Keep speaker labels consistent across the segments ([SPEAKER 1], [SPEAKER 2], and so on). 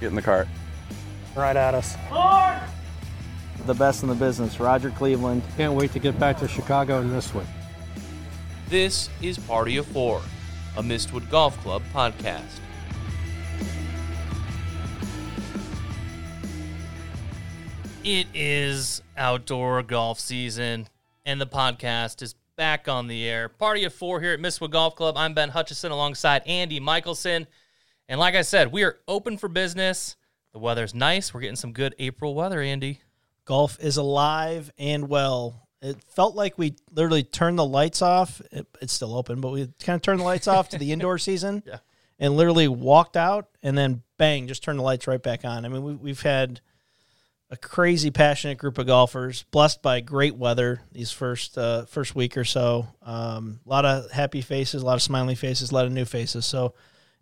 [SPEAKER 1] Get in the cart.
[SPEAKER 2] Right at us.
[SPEAKER 3] The best in the business, Roger Cleveland.
[SPEAKER 4] Can't wait to get back to Chicago in this one.
[SPEAKER 5] This is Party of Four, a Mistwood Golf Club podcast. It is outdoor golf season, and the podcast is back on the air. Party of Four here at Mistwood Golf Club. I'm Ben Hutchison alongside Andy Michelson. And like I said, we are open for business. The weather's nice. We're getting some good April weather, Andy.
[SPEAKER 3] Golf is alive and well. It felt like we literally turned the lights off. It, it's still open, but we kind of turned the lights off to the indoor season
[SPEAKER 5] Yeah.
[SPEAKER 3] and literally walked out and then bang, just turned the lights right back on. I mean, we, we've had a crazy passionate group of golfers, blessed by great weather these first uh, first week or so. Um, a lot of happy faces, a lot of smiling faces, a lot of new faces. So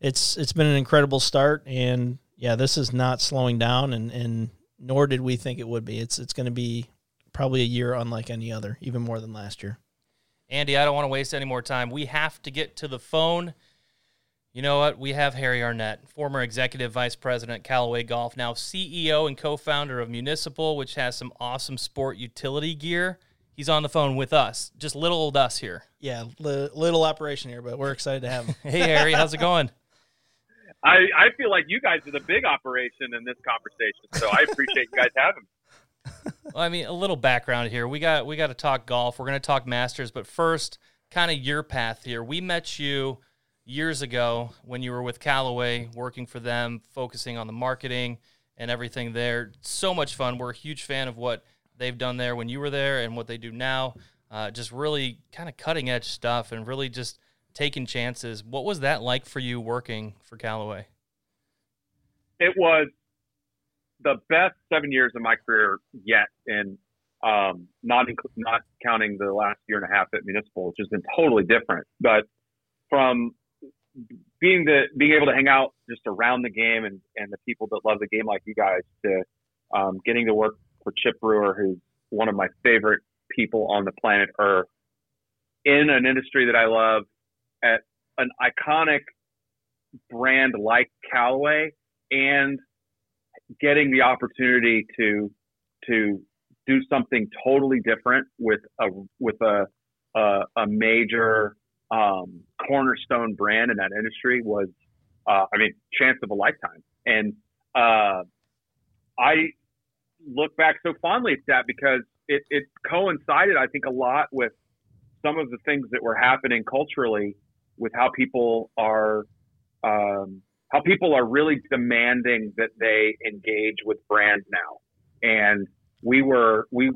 [SPEAKER 3] it's it's been an incredible start, and yeah, this is not slowing down, and and nor did we think it would be. It's it's going to be probably a year unlike any other, even more than last year.
[SPEAKER 5] Andy, I don't want to waste any more time. We have to get to the phone. You know what? We have Harry Arnett, former executive vice president, Callaway Golf, now CEO and co founder of Municipal, which has some awesome sport utility gear. He's on the phone with us, just little old us here.
[SPEAKER 3] Yeah, li- little operation here, but we're excited to have him.
[SPEAKER 5] Hey, Harry, how's it going?
[SPEAKER 1] I, I feel like you guys are the big operation in this conversation, so I appreciate you guys having me.
[SPEAKER 5] Well, I mean, a little background here. We got we got to talk golf. We're going to talk Masters, but first, kind of your path here. We met you years ago when you were with Callaway, working for them, focusing on the marketing and everything there. So much fun. We're a huge fan of what they've done there when you were there and what they do now. Uh, just really kind of cutting edge stuff and really just taking chances. What was that like for you working for Callaway?
[SPEAKER 1] It was the best seven years of my career yet, and um, not inc- not counting the last year and a half at Municipal, which has been totally different. But from being the being able to hang out just around the game and, and the people that love the game like you guys to um, getting to work for Chip Brewer, who's one of my favorite people on the planet Earth, in an industry that I love, at an iconic brand like Callaway, and getting the opportunity to to do something totally different with a with a a, a major um, cornerstone brand in that industry was, uh, I mean, chance of a lifetime. And uh, I look back so fondly at that because it, it coincided, I think, a lot with some of the things that were happening culturally with how people are um, how people are really demanding that they engage with brands now. And we were we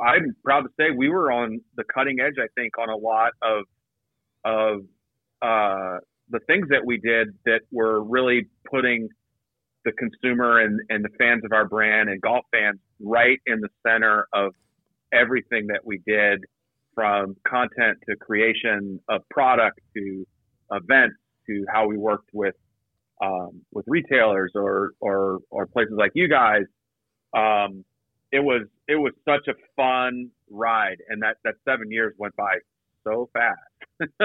[SPEAKER 1] I'm proud to say we were on the cutting edge, I think, on a lot of of uh, the things that we did that were really putting the consumer and, and the fans of our brand and golf fans right in the center of everything that we did from content to creation of product to events to how we worked with um, with retailers or, or or places like you guys. Um, it was it was such a fun ride, and that that seven years went by so fast.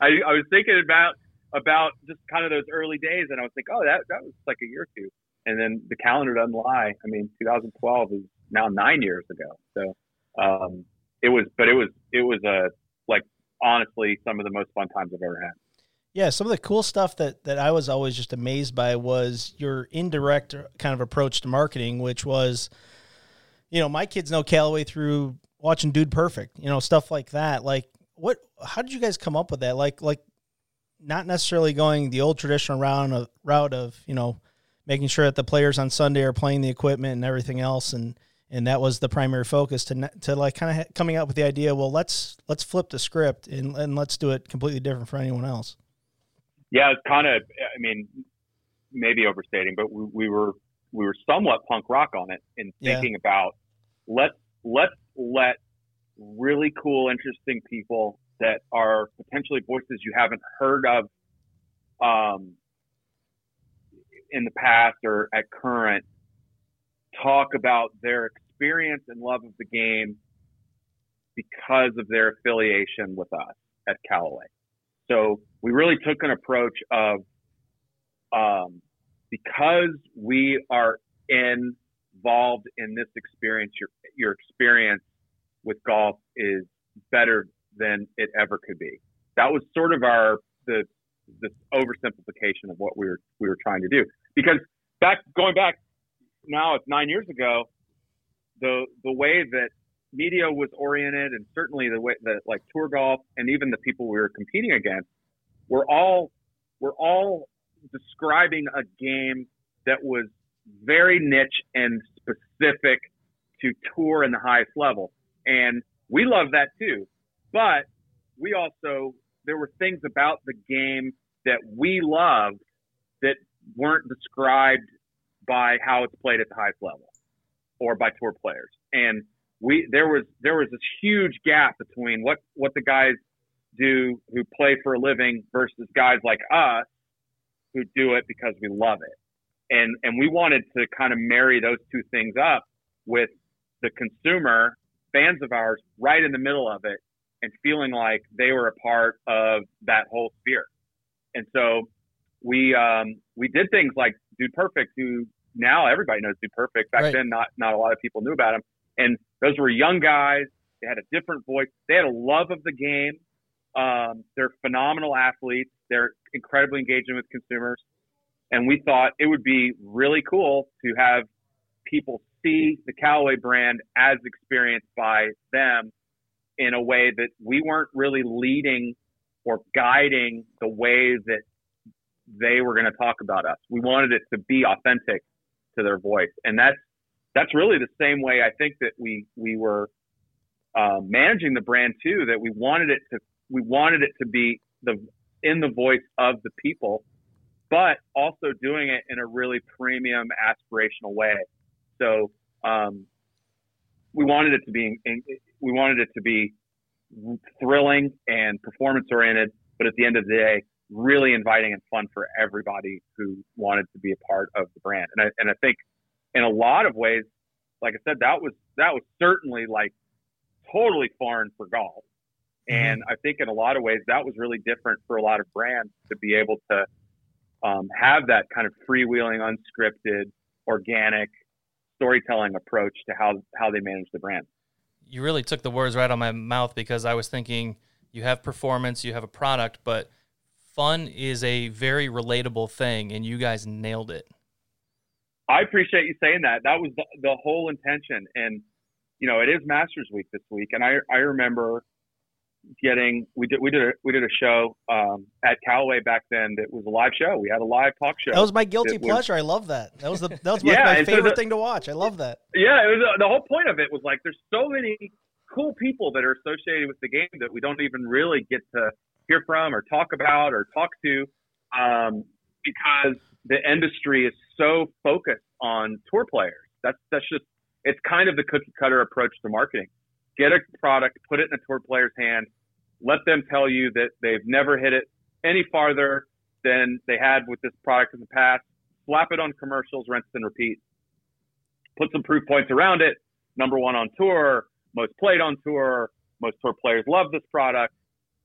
[SPEAKER 1] I, I was thinking about about just kind of those early days, and I was like, oh, that that was like a year or two, and then the calendar doesn't lie. I mean, 2012 is now nine years ago, so um, it was, but it was it was a like honestly some of the most fun times I've ever had.
[SPEAKER 3] Yeah, some of the cool stuff that that I was always just amazed by was your indirect uh, kind of approach to marketing, which was, you know, my kids know Callaway through watching Dude Perfect, you know, stuff like that. Like, what? How did you guys come up with that? Like, like not necessarily going the old traditional of route of you know making sure that the players on Sunday are playing the equipment and everything else, and and that was the primary focus to to like kind of ha- coming out with the idea. Well, let's let's flip the script and and let's do it completely different for anyone else.
[SPEAKER 1] Yeah, it's kind of. I mean, maybe overstating, but we, we were we were somewhat punk rock on it in
[SPEAKER 3] Yeah.
[SPEAKER 1] thinking about let's let's let really cool, interesting people that are potentially voices you haven't heard of um, in the past or at current talk about their experience and love of the game because of their affiliation with us at Callaway. So we really took an approach of um, because we are involved in this experience, your your experience with golf is better than it ever could be. That was sort of our the this oversimplification of what we were we were trying to do. Because back going back now it's nine years ago, the the way that media was oriented and certainly the way that like tour golf and even the people we were competing against were all were all describing a game that was very niche and specific to tour in the highest level. And we love that too. But we also there were things about the game that we loved that weren't described by how it's played at the highest level or by tour players. And we there was there was this huge gap between what what the guys do who play for a living versus guys like us who do it because we love it. And and we wanted to kind of marry those two things up with the consumer, fans of ours, right in the middle of it and feeling like they were a part of that whole sphere. And so we um, we did things like Dude Perfect, who now everybody knows Dude Perfect. Back right. then, not not a lot of people knew about him. And those were young guys. They had a different voice. They had a love of the game. Um, they're phenomenal athletes. They're incredibly engaging with consumers. And we thought it would be really cool to have people see the Callaway brand as experienced by them in a way that we weren't really leading or guiding the way that they were going to talk about us. We wanted it to be authentic to their voice, and that's that's really the same way I think that we we were uh, managing the brand too. That we wanted it to we wanted it to be the in the voice of the people, but also doing it in a really premium, aspirational way. So um, we wanted it to be we wanted it to be thrilling and performance oriented, but at the end of the day, really inviting and fun for everybody who wanted to be a part of the brand. And I and I think in a lot of ways, like I said, that was that was certainly like totally foreign for golf. Mm-hmm. And I think in a lot of ways that was really different for a lot of brands to be able to um, have that kind of freewheeling, unscripted, organic storytelling approach to how how they manage the brand.
[SPEAKER 5] You really took the words right out of my mouth because I was thinking you have performance, you have a product, but fun is a very relatable thing, and you guys nailed it.
[SPEAKER 1] I appreciate you saying that. That was the, the whole intention, and you know, it is Masters Week this week, and I I remember getting we did we did a, we did a show um, at Callaway back then that was a live show. We had a live talk show.
[SPEAKER 3] That was my guilty pleasure. I love that. That was the that was my, yeah, my favorite so the, thing to watch. I love that.
[SPEAKER 1] Yeah, it was uh, the whole point of it was like there's so many cool people that are associated with the game that we don't even really get to hear from or talk about or talk to um, because the industry is so focused on tour players. That's that's just it's kind of the cookie cutter approach to marketing get a product, put it in a tour player's hand, let them tell you that they've never hit it any farther than they had with this product in the past. Slap it on commercials, rinse and repeat. Put some proof points around it. Number one on tour, most played on tour, most tour players love this product.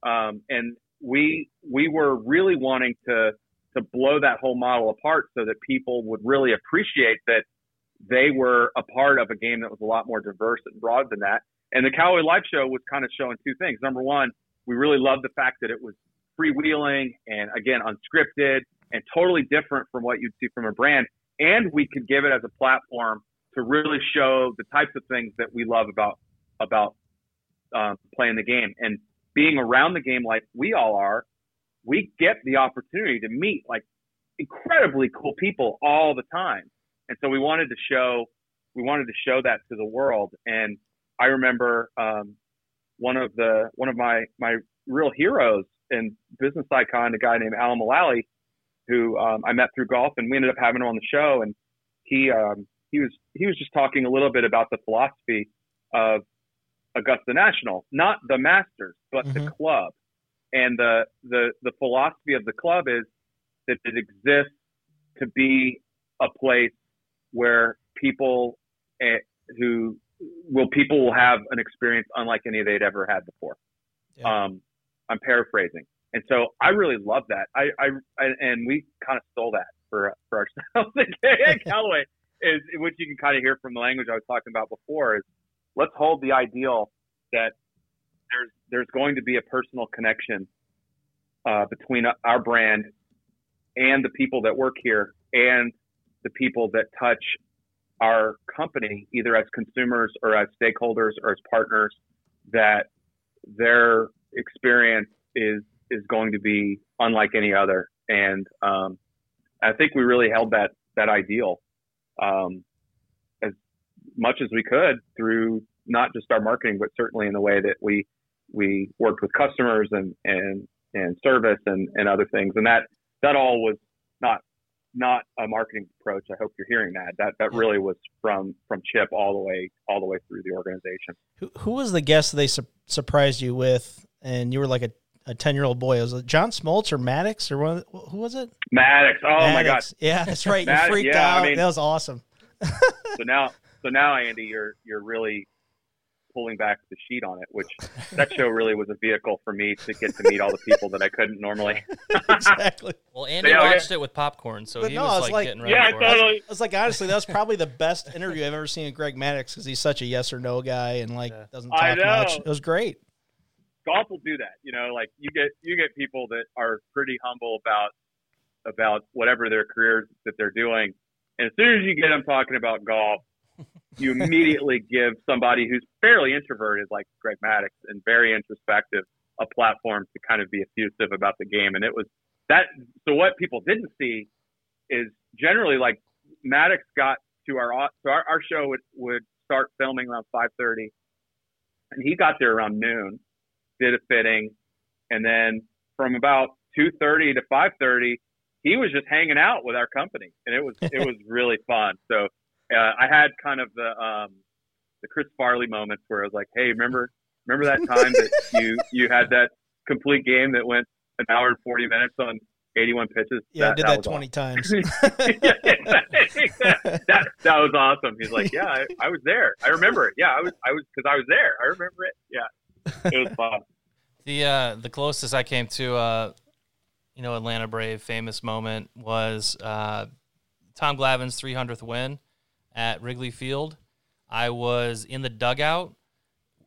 [SPEAKER 1] Um, and we we were really wanting to to blow that whole model apart so that people would really appreciate that they were a part of a game that was a lot more diverse and broad than that. And the Callaway Live Show was kind of showing two things. Number one, we really loved the fact that it was freewheeling and again unscripted and totally different from what you'd see from a brand. And we could give it as a platform to really show the types of things that we love about about um, playing the game and being around the game like we all are. We get the opportunity to meet like incredibly cool people all the time, and so we wanted to show we wanted to show that to the world. And I remember um, one of the one of my my real heroes in business icon, a guy named Alan Mulally, who um, I met through golf, and we ended up having him on the show. And he um, he was he was just talking a little bit about the philosophy of Augusta National, not the Masters, but mm-hmm. the club. And the the the philosophy of the club is that it exists to be a place where people uh, who will people will have an experience unlike any they'd ever had before. Yeah. Um, I'm paraphrasing, And so I really love that. I, I and we kind of stole that for for ourselves at Callaway is which you can kind of hear from the language I was talking about before is let's hold the ideal that there's there's going to be a personal connection uh, between our brand and the people that work here and the people that touch our company either as consumers or as stakeholders or as partners that their experience is is going to be unlike any other. And um, I think we really held that that ideal um, much as we could through not just our marketing, but certainly in the way that we we worked with customers and and and service and and other things. And that that all was not not a marketing approach. I hope you're hearing that. That that really was from from Chip all the way all the way through the organization.
[SPEAKER 3] Who who was the guest they su- surprised you with, and you were like a a ten year old boy. Was it John Smoltz or Maddux or one? Who was it?
[SPEAKER 1] Maddux. Oh Maddux. my god.
[SPEAKER 3] Yeah, that's right. You freaked yeah, out. I mean, that was awesome.
[SPEAKER 1] so now, so now, Andy, you're you're really pulling back the sheet on it, which that show really was a vehicle for me to get to meet all the people that I couldn't normally.
[SPEAKER 3] exactly.
[SPEAKER 5] Well, Andy yeah, watched okay. it with popcorn, so but he no, was, like, like getting ready.
[SPEAKER 1] Yeah,
[SPEAKER 5] for
[SPEAKER 1] totally.
[SPEAKER 5] It.
[SPEAKER 3] I was like, honestly, that was probably the best interview I've ever seen of Greg Maddux because he's such a yes or no guy and like yeah. doesn't talk much. It was great
[SPEAKER 1] golf will do that. You know, like you get you get people that are pretty humble about about whatever their careers that they're doing, and as soon as you get them talking about golf, you immediately give somebody who's fairly introverted, like Greg Maddux, and very introspective, a platform to kind of be effusive about the game. And it was that. So what people didn't see is generally like Maddux got to our so our, our show would would start filming around 5:30, and he got there around noon did a fitting, and then from about 2:30 to 5:30, he was just hanging out with our company, and it was it was really fun. So uh, I had kind of the um, the Chris Farley moments where I was like, "Hey, remember remember that time that you you had that complete game that went an hour and 40 minutes on 81 pitches.
[SPEAKER 3] Yeah, that, I did that, that 20 awesome. times.
[SPEAKER 1] yeah, that, that was awesome. He's like, yeah, I, I, was there. I remember it. Yeah, I was, I was, cause I was there. I remember it. Yeah it was fun.
[SPEAKER 5] the uh, the closest I came to uh, you know Atlanta Brave famous moment was uh, Tom Glavine's 300th win at Wrigley Field. I was in the dugout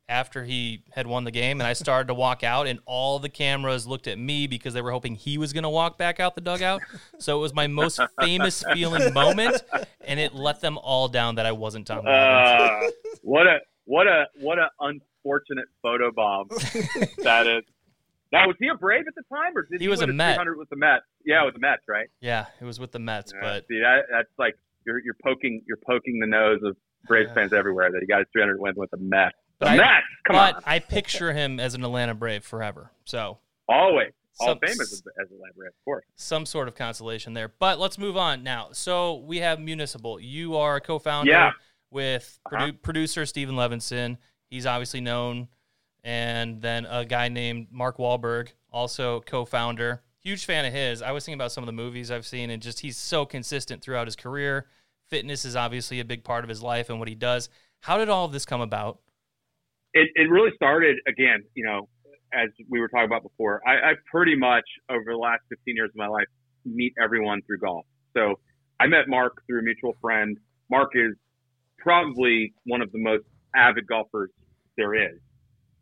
[SPEAKER 5] after he had won the game, and I started to walk out, and all the cameras looked at me because they were hoping he was going to walk back out the dugout. So it was my most famous feeling moment, and it let them all down that I wasn't Tom.
[SPEAKER 1] Uh, what a what a what a unfortunate photo bomb that is. Now was he a Brave at the time, or did
[SPEAKER 5] he,
[SPEAKER 1] he
[SPEAKER 5] was a Met?
[SPEAKER 1] with the Mets. Yeah, with the Mets, right?
[SPEAKER 5] Yeah, it was with the Mets. Yeah, but
[SPEAKER 1] see, that, that's like you're you're poking you're poking the nose of Braves fans everywhere that he got his 300 wins with a. The but Mets, come
[SPEAKER 5] but
[SPEAKER 1] on.
[SPEAKER 5] I picture him as an Atlanta Brave forever. So
[SPEAKER 1] always. All famous as, as Atlanta Brave, of course.
[SPEAKER 5] Some sort of consolation there. But let's move on now. So we have Municipal. You are a co-founder
[SPEAKER 1] yeah.
[SPEAKER 5] with uh-huh. produ- producer Stephen Levinson. He's obviously known. And then a guy named Mark Wahlberg, also co founder. Huge fan of his. I was thinking about some of the movies I've seen, and just he's so consistent throughout his career. Fitness is obviously a big part of his life and what he does. How did all of this come about?
[SPEAKER 1] It, it really started, again, you know, as we were talking about before. I, I pretty much, over the last 15 years of my life, meet everyone through golf. So I met Mark through a mutual friend. Mark is probably one of the most avid golfers there is.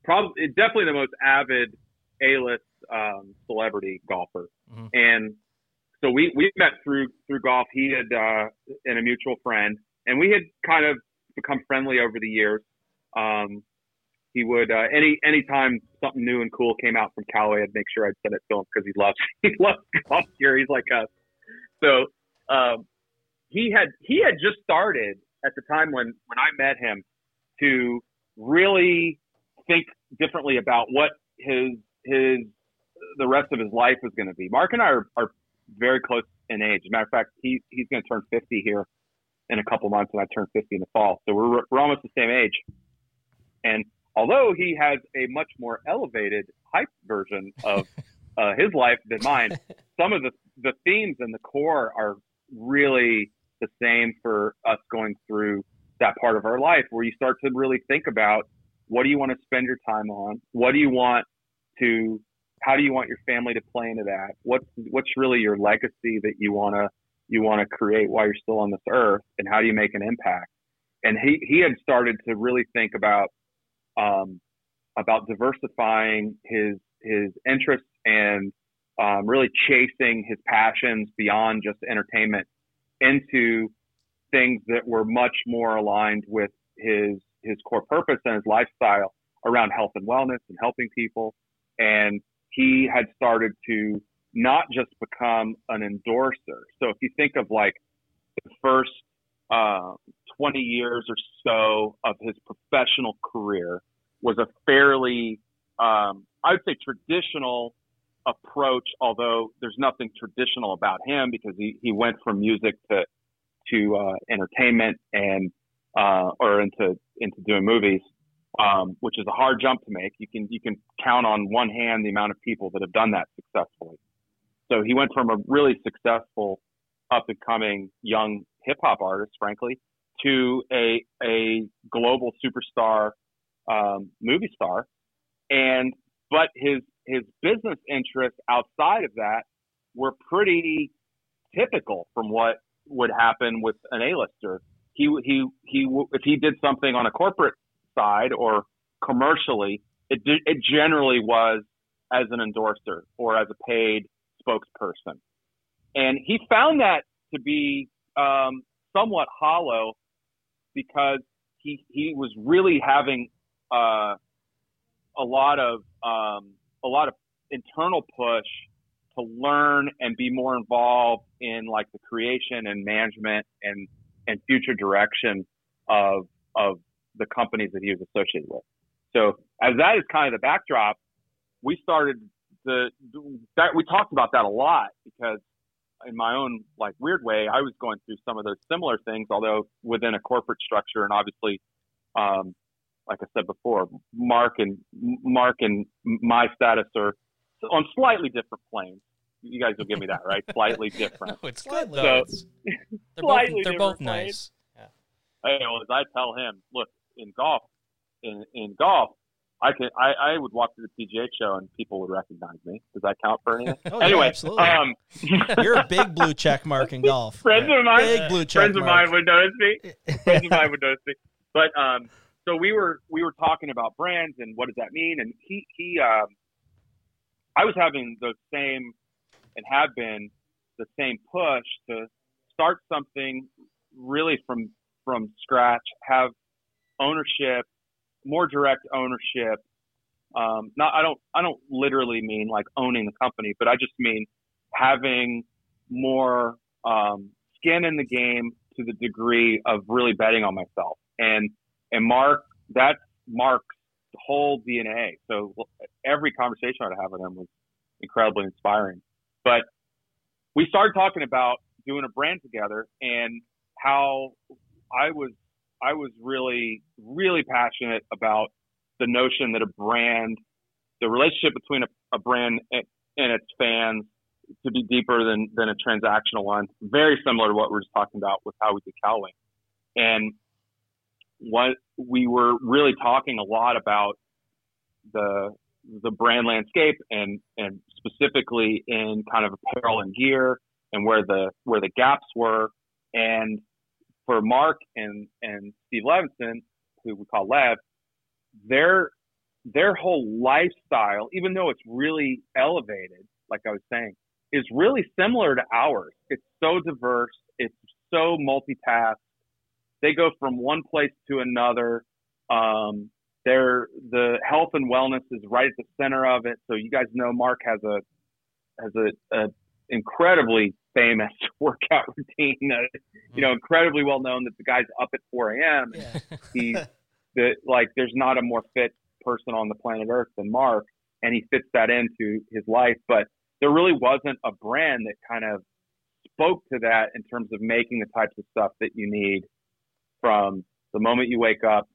[SPEAKER 1] Probably, definitely the most avid A-list um, celebrity golfer, mm-hmm. and so we we met through through golf. He had uh, and a mutual friend, and we had kind of become friendly over the years. Um, he would uh, any anytime something new and cool came out from Callaway, I'd make sure I'd send it to him because he loves he loves golf gear. He's like us. So um, he had he had just started at the time when when I met him to really think differently about what his his the rest of his life is going to be. Mark and I are, are very close in age. As a matter of fact, he he's going to turn 50 here in a couple months, and I turn 50 in the fall. So we're we're almost the same age. And although he has a much more elevated hype version of uh, his life than mine, some of the the themes and the core are really the same for us going through that part of our life where you start to really think about what do you want to spend your time on? What do you want to how do you want your family to play into that? What's what's really your legacy that you wanna you want to create while you're still on this earth, and how do you make an impact? And he he had started to really think about um, about diversifying his his interests and um, really chasing his passions beyond just entertainment into things that were much more aligned with his his core purpose and his lifestyle around health and wellness and helping people. And he had started to not just become an endorser. So if you think of like the first uh, 20 years or so of his professional career was a fairly, um, I would say, traditional approach. Although there's nothing traditional about him because he, he went from music to to uh, entertainment and uh, or into into doing movies, um, which is a hard jump to make. You can you can count on one hand the amount of people that have done that successfully. So he went from a really successful up and coming young hip hop artist, frankly, to a a global superstar um, movie star, and but his his business interests outside of that were pretty typical from what would happen with an A-lister. He he he if he did something on a corporate side or commercially, it it generally was as an endorser or as a paid spokesperson, and he found that to be um, somewhat hollow because he he was really having uh, a lot of um, a lot of internal push to learn and be more involved in like the creation and management and and future direction of of the companies that he was associated with. So as that is kind of the backdrop, we started to that we talked about that a lot because in my own like weird way, I was going through some of those similar things, although within a corporate structure and obviously um, like I said before, Mark and Mark and my status are on slightly different planes. You guys will give me that, right? Slightly different.
[SPEAKER 5] no, it's good though. So, they're both, they're both nice.
[SPEAKER 1] Yeah. Hey, well, as I tell him, look in golf, in in golf, I can I, I would walk to the PGA show and people would recognize me. Does that count for anything?
[SPEAKER 3] oh,
[SPEAKER 1] anyway,
[SPEAKER 3] yeah, absolutely. Um, You're a big blue check mark in golf.
[SPEAKER 1] Friends of mine,
[SPEAKER 3] big blue check
[SPEAKER 1] friends
[SPEAKER 3] mark.
[SPEAKER 1] of mine would notice me. friends of mine would notice me. But um, so we were we were talking about brands and what does that mean, and he he um, I was having the same and have been the same push to start something really from from scratch, have ownership, more direct ownership. Um, not I don't I don't literally mean like owning the company, but I just mean having more um, skin in the game to the degree of really betting on myself. And and Mark, that's Mark's whole DNA. So every conversation I'd have with him was incredibly inspiring. But we started talking about doing a brand together and how I was I was really really passionate about the notion that a brand, the relationship between a, a brand and, its fans, to be deeper than than a transactional one. Very similar to what we are just talking about with how we did Callaway. And what we were really talking a lot about the the brand landscape and and specifically in kind of apparel and gear and where the where the gaps were and for Mark and and Steve Levinson who we call Lev their their whole lifestyle even though it's really elevated like I was saying is really similar to ours it's so diverse it's so multitask they go from one place to another. Um, they're, the health and wellness is right at the center of it. So you guys know Mark has a has a, a incredibly famous workout routine. Uh, you know, incredibly well known that the guy's up at 4 a.m. Yeah. He's the like there's not a more fit person on the planet Earth than Mark, and he fits that into his life. But there really wasn't a brand that kind of spoke to that in terms of making the types of stuff that you need from the moment you wake up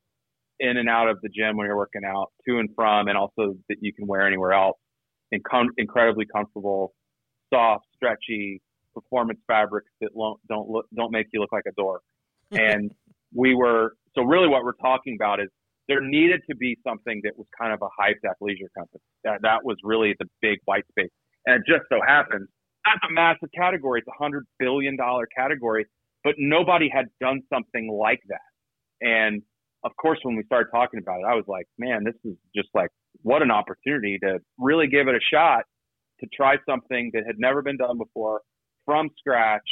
[SPEAKER 1] in and out of the gym when you're working out to and from and also that you can wear anywhere else and com- incredibly comfortable soft stretchy performance fabrics that don't look don't make you look like a dork and we were so really what we're talking about is there needed to be something that was kind of a hyped athleisure company. That that was really the big white space. And it just so happens that's a massive category. It's a hundred billion dollar category, but nobody had done something like that. And of course, when we started talking about it, I was like, man, this is just like what an opportunity to really give it a shot to try something that had never been done before from scratch,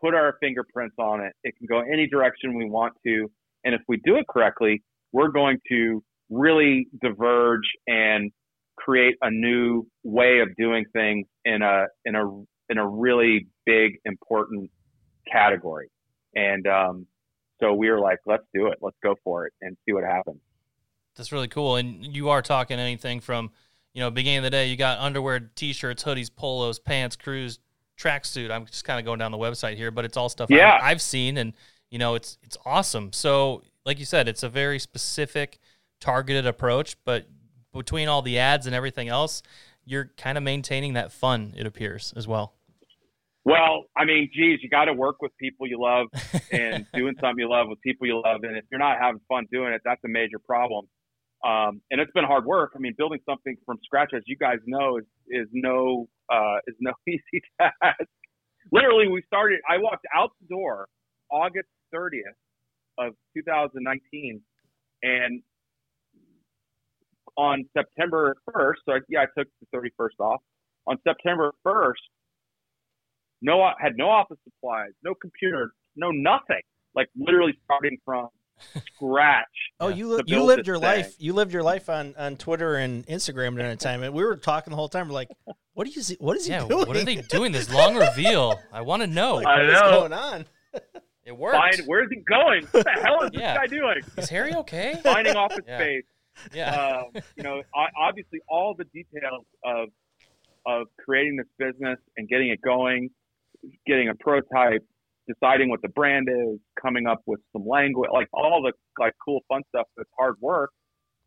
[SPEAKER 1] put our fingerprints on it. It can go any direction we want to. And if we do it correctly, we're going to really diverge and create a new way of doing things in a in a in a really big important category. And um, so we were like, let's do it, let's go for it, and see what happens.
[SPEAKER 5] That's really cool. And you are talking anything from you know beginning of the day. You got underwear, t-shirts, hoodies, polos, pants, crews, tracksuit. I'm just kind of going down the website here, but it's all stuff
[SPEAKER 1] yeah.
[SPEAKER 5] I've, I've seen, and you know it's it's awesome. So like you said, it's a very specific, targeted approach, but between all the ads and everything else, you're kind of maintaining that fun. It appears as well.
[SPEAKER 1] Well, I mean, geez, you got to work with people you love and doing something you love with people you love. And if you're not having fun doing it, that's a major problem. Um, and it's been hard work. I mean, building something from scratch, as you guys know, is, is no uh, is no easy task. Literally, we started. I walked out the door August 30th of 2019, and on September 1st, so I, yeah, I took the 31st off. On September 1st, no, had no office supplies, no computer, no nothing. Like literally starting from scratch.
[SPEAKER 3] oh, you you lived your life. You lived your life on on Twitter and Instagram during the time, and we were talking the whole time. We're like, "What do you see? What is he
[SPEAKER 5] yeah,
[SPEAKER 3] doing?
[SPEAKER 5] What are they doing? This long reveal. I want to know.
[SPEAKER 3] Like,
[SPEAKER 1] I
[SPEAKER 3] what is
[SPEAKER 1] know.
[SPEAKER 3] going on?
[SPEAKER 5] It works.
[SPEAKER 1] Find, where's he going? What the hell is
[SPEAKER 5] Yeah.
[SPEAKER 1] this guy doing?
[SPEAKER 5] Is Harry okay?
[SPEAKER 1] Finding office
[SPEAKER 5] Yeah.
[SPEAKER 1] space.
[SPEAKER 5] Yeah.
[SPEAKER 1] um, you know, o- obviously all the details of of creating this business and getting it going, getting a prototype, deciding what the brand is, coming up with some language, like all the like cool fun stuff that's hard work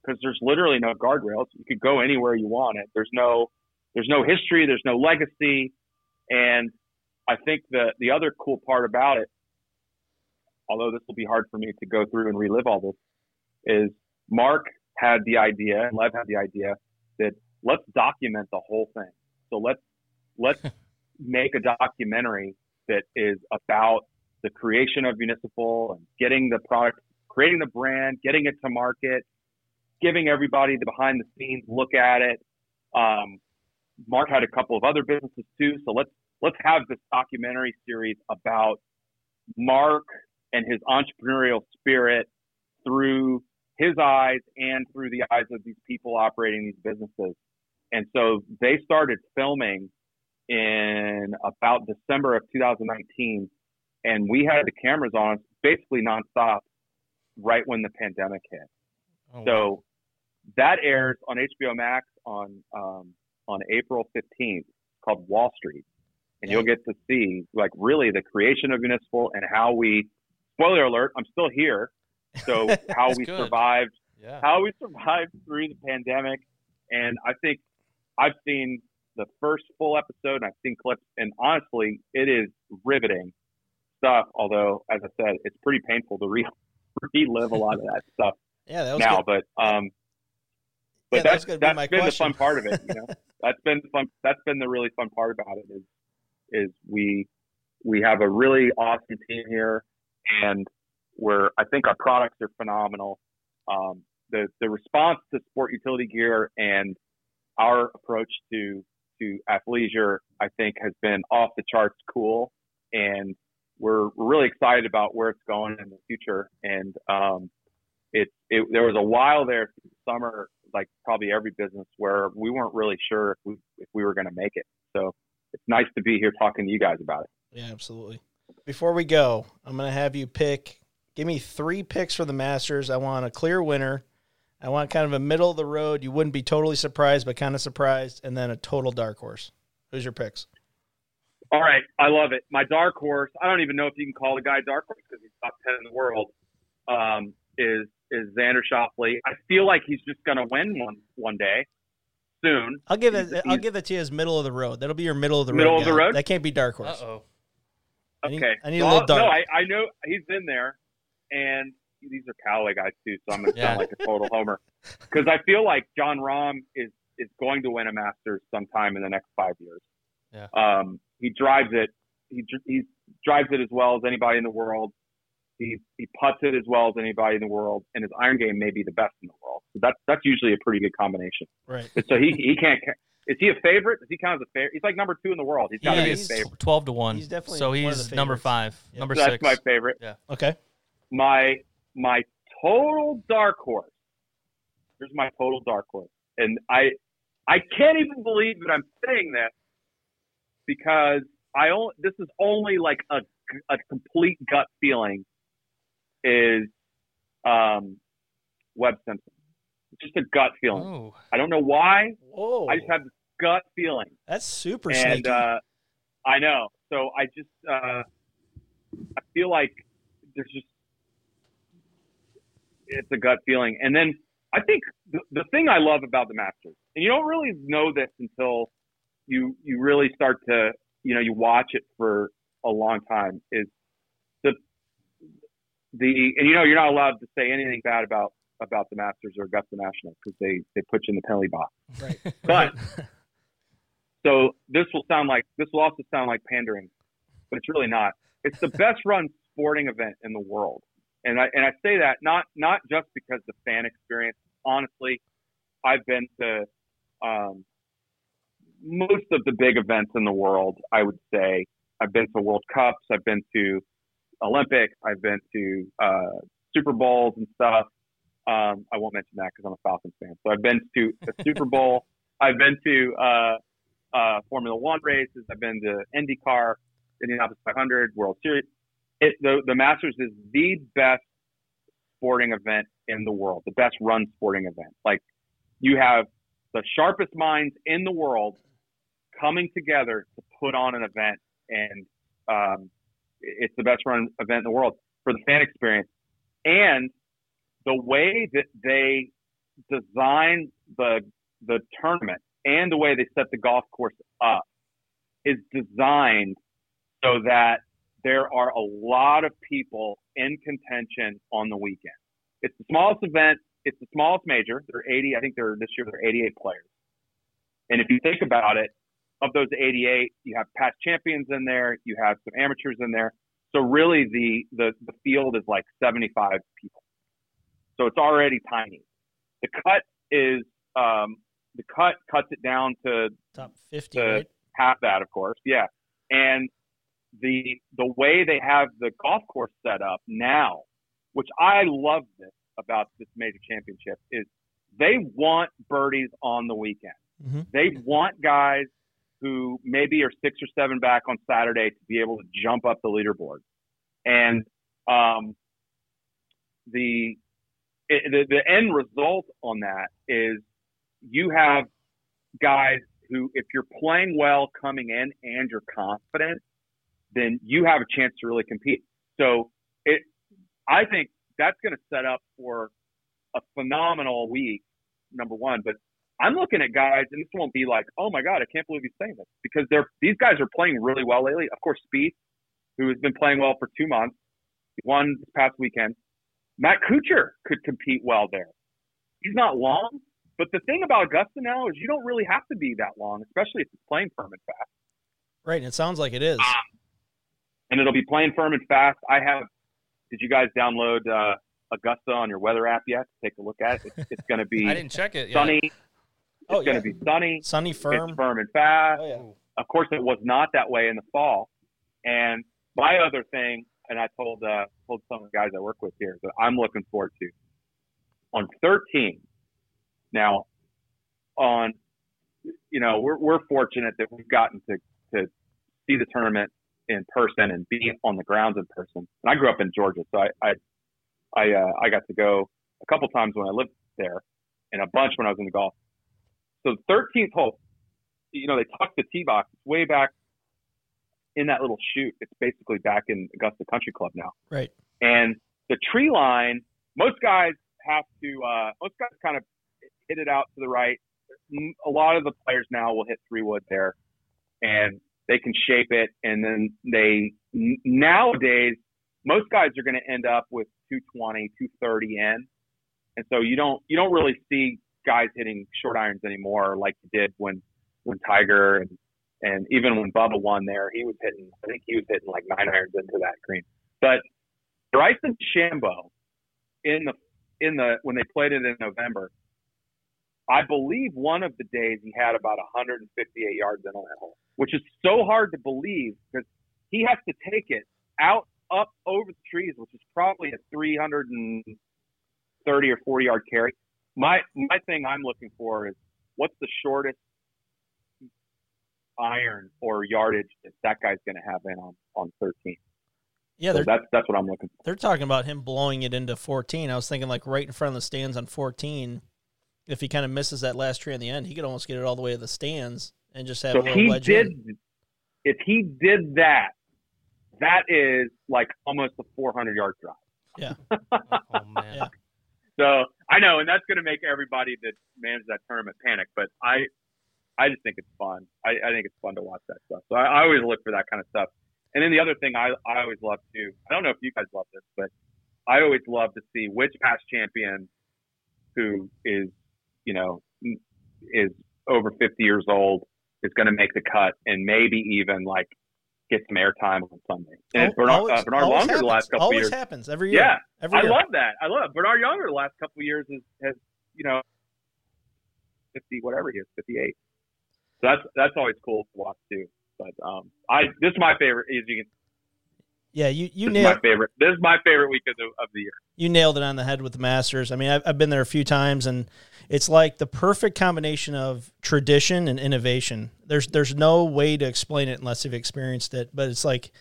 [SPEAKER 1] because there's literally no guardrails. You could go anywhere you want it. There's no there's no history, there's no legacy, and I think the the other cool part about it, although this will be hard for me to go through and relive all this, is Mark had the idea and Lev had the idea that let's document the whole thing. So let's let's make a documentary that is about the creation of municipal and getting the product, creating the brand, getting it to market, giving everybody the behind the scenes look at it. Um, Mark had a couple of other businesses too, so let's let's have this documentary series about Mark and his entrepreneurial spirit through his eyes and through the eyes of these people operating these businesses. And so they started filming in about December of 2019, and we had the cameras on basically nonstop right when the pandemic hit.
[SPEAKER 5] Oh, wow.
[SPEAKER 1] So that airs on HBO Max on um, on April 15th, called Wahl Street, and you'll get to see like really the creation of Municipal and how we. Spoiler alert: I'm still here. So how we
[SPEAKER 5] good.
[SPEAKER 1] survived,
[SPEAKER 5] yeah.
[SPEAKER 1] how we survived through the pandemic, and I think I've seen the first full episode and I've seen clips, and honestly, it is riveting stuff. Although, as I said, it's pretty painful to re- relive a lot of that stuff
[SPEAKER 3] Yeah, that was
[SPEAKER 1] now,
[SPEAKER 3] good.
[SPEAKER 1] but um, but
[SPEAKER 3] Yeah, that
[SPEAKER 1] that's
[SPEAKER 3] was gonna be my
[SPEAKER 1] been
[SPEAKER 3] question.
[SPEAKER 1] the fun part of it. You know, that's been the fun. That's been the really fun part about it is is we we have a really awesome team here, and we're I think our products are phenomenal. Um, the the response to sport utility gear and our approach to to athleisure, I think, has been off the charts cool, and we're really excited about where it's going in the future. And um, it, it there was a while there the summer, like probably every business, where we weren't really sure if we if we were going to make it. So it's nice to be here talking to you guys about it.
[SPEAKER 3] Yeah, absolutely. Before we go, I'm going to have you pick. Give me three picks for the Masters. I want a clear winner. I want kind of a middle of the road. You wouldn't be totally surprised, but kind of surprised, and then a total dark horse. Who's your picks?
[SPEAKER 1] All right, I love it. My dark horse. I don't even know if you can call the guy dark horse because he's top ten in the world. Um, is is Xander Schauffele? I feel like he's just going to win one one day soon.
[SPEAKER 3] I'll give
[SPEAKER 1] He's-
[SPEAKER 3] it. I'll
[SPEAKER 1] he's-
[SPEAKER 3] give it to you as middle of the road. That'll be your middle of the road.
[SPEAKER 1] Middle of the road?
[SPEAKER 3] That can't be dark
[SPEAKER 5] Uh
[SPEAKER 3] horse.
[SPEAKER 5] oh.
[SPEAKER 3] I need-
[SPEAKER 1] Okay,
[SPEAKER 3] I need a little dark.
[SPEAKER 1] No, I, I know he's in there, and these are Callaway guys too, so I'm going to
[SPEAKER 5] Yeah.
[SPEAKER 1] sound like a total homer because I feel like Jon Rahm is is going to win a Masters sometime in the next five years.
[SPEAKER 5] Yeah.
[SPEAKER 1] Um, he drives it. He he drives it as well as anybody in the world. He he puts it as well as anybody in the world, and his iron game may be the best in the world. So that's that's usually a pretty good combination.
[SPEAKER 3] Right.
[SPEAKER 1] And so he he can't. Is he a favorite? Is he count as a favorite? He's like number two in the world. He's got to
[SPEAKER 3] Yeah,
[SPEAKER 1] be a favorite.
[SPEAKER 5] Twelve to one.
[SPEAKER 3] He's definitely
[SPEAKER 5] so he's number five,
[SPEAKER 3] Yep.
[SPEAKER 5] number
[SPEAKER 1] That's
[SPEAKER 5] six.
[SPEAKER 1] my favorite. Yeah.
[SPEAKER 3] Okay.
[SPEAKER 1] my my total dark horse. Here's my total dark horse, and I I can't even believe that I'm saying this because I only this is only like a a complete gut feeling. Is um Webb Simpson. Just a gut feeling.
[SPEAKER 5] Ooh.
[SPEAKER 1] I don't know why.
[SPEAKER 3] Whoa.
[SPEAKER 1] I just have this gut feeling
[SPEAKER 3] That's super
[SPEAKER 1] and uh, I know. So I just uh, I feel like there's just it's a gut feeling, and then I think the, the thing I love about the Masters, and you don't really know this until you you really start to you know you watch it for a long time, is the the and you know you're not allowed to say anything bad about about the Masters or Augusta National because they they put you in the penalty box.
[SPEAKER 3] right.
[SPEAKER 1] But so this will sound like this will also sound like pandering, but it's really not. It's the best run sporting event in the world, and I and I say that not not just because the fan experience. Honestly, I've been to um, most of the big events in the world. I would say I've been to World Cups, I've been to Olympics, I've been to uh, Super Bowls and stuff. Um, I won't mention that because I'm a Falcons fan. So I've been to a Super Bowl. I've been to uh, uh, Formula One races. I've been to IndyCar, Indianapolis 500, World Series. It, the, the Masters is the best sporting event in the world, the best run sporting event. Like you have the sharpest minds in the world coming together to put on an event, and um, it's the best run event in the world for the fan experience. And the way that they design the the tournament and the way they set the golf course up is designed so that there are a lot of people in contention on the weekend. It's the smallest event. It's the smallest major. There are 80. I think there this year there are 88 players. And if you think about it, of those 88, you have past champions in there. You have some amateurs in there. So really, the the, the field is like 75 people. So it's already tiny. The cut is um, the cut cuts it down to
[SPEAKER 3] Top 50,
[SPEAKER 1] the-
[SPEAKER 3] right?
[SPEAKER 1] half that, of course. Yeah, and the the way they have the golf course set up now, which I love this about this major championship, is they want birdies on the weekend.
[SPEAKER 3] Mhm.
[SPEAKER 1] They want guys who maybe are six or seven back on Saturday to be able to jump up the leaderboard, and um, the the, the end result on that is you have guys who, if you're playing well coming in and you're confident, then you have a chance to really compete. So it, I think that's going to set up for a phenomenal week, number one. But I'm looking at guys, and this won't be like, oh my god, I can't believe he's saying this because they're these guys are playing really well lately. Of course, Spieth, who has been playing well for two months, won this past weekend. Matt Kuchar could compete well there. He's not long, but the thing about Augusta now is you don't really have to be that long, especially if it's playing firm and fast.
[SPEAKER 3] Right. And it sounds like it is.
[SPEAKER 1] Um, And it'll be playing firm and fast. I have. Did you guys download uh, Augusta on your weather app yet? Take a look at it. It's, it's going to be
[SPEAKER 5] I didn't check it. Yet.
[SPEAKER 1] sunny. It's
[SPEAKER 3] Oh,
[SPEAKER 1] going
[SPEAKER 3] yeah.
[SPEAKER 1] to be sunny.
[SPEAKER 3] Sunny firm.
[SPEAKER 1] It's firm and fast.
[SPEAKER 3] Oh, yeah.
[SPEAKER 1] Of course, it was not that way in the fall. And my other thing, and I told uh, told some of the guys I work with here that I'm looking forward to on 13. Now, on you know, we're we're fortunate that we've gotten to to see the tournament in person and be on the grounds in person. And I grew up in Georgia, so I I I, uh, I got to go a couple times when I lived there, and a bunch when I was in the golf. So the 13th hole, you know, they tucked the tee box. It's way back in that little chute. It's basically back in Augusta Country Club now.
[SPEAKER 3] Right.
[SPEAKER 1] And the tree line, most guys have to, uh, most guys kind of hit it out to the right. A lot of the players now will hit three wood there, and they can shape it. And then they nowadays most guys are going to end up with 220, 230 in, and so you don't you don't really see guys hitting short irons anymore like you did when when Tiger and and even when Bubba won there, he was hitting. I think he was hitting like nine irons into that green. But Bryson DeChambeau in the in the when they played it in November, I believe one of the days he had about 158 yards in on that hole, which is so hard to believe because he has to take it out up over the trees, which is probably a 330 or 40 yard carry. My my thing I'm looking for is what's the shortest iron or yardage that that guy's going to have in on on 13.
[SPEAKER 3] Yeah,
[SPEAKER 1] so that's that's what I'm looking for.
[SPEAKER 3] They're talking about him blowing it into 14. I was thinking like right in front of the stands on 14. If he kind of misses that last tree in the end, he could almost get it all the way to the stands and just have
[SPEAKER 1] so
[SPEAKER 3] a little
[SPEAKER 1] he
[SPEAKER 3] wedge
[SPEAKER 1] did,
[SPEAKER 3] in.
[SPEAKER 1] If he did that, that is like almost a 400 yard drive.
[SPEAKER 3] Yeah.
[SPEAKER 5] oh man.
[SPEAKER 3] Yeah.
[SPEAKER 1] So I know, and that's going to make everybody that manages that tournament panic. But I, I just think it's fun. I, I think it's fun to watch that stuff. So I, I always look for that kind of stuff. And then the other thing I, I always love to, I don't know if you guys love this, but I always love to see which past champion who is, you know, is over 50 years old is going to make the cut and maybe even like get some airtime on Sunday. And
[SPEAKER 3] Al-
[SPEAKER 1] Bernard,
[SPEAKER 3] always-
[SPEAKER 1] uh, Bernard Langer the last couple
[SPEAKER 3] always
[SPEAKER 1] years.
[SPEAKER 3] Always happens every year.
[SPEAKER 1] Yeah,
[SPEAKER 3] every
[SPEAKER 1] I love that. I love it. Bernard Langer the last couple of years has, has you know, 50, whatever he is, 58. So that's, that's always cool to watch too. But um, I this is my favorite. As you can,
[SPEAKER 3] yeah, you you
[SPEAKER 1] this is my
[SPEAKER 3] nailed
[SPEAKER 1] favorite. This is my favorite week of the, of the year.
[SPEAKER 3] you nailed it on the head with the Masters. I mean, I've, I've been there a few times, and it's like the perfect combination of tradition and innovation. There's there's no way to explain it unless you've experienced it. But it's like,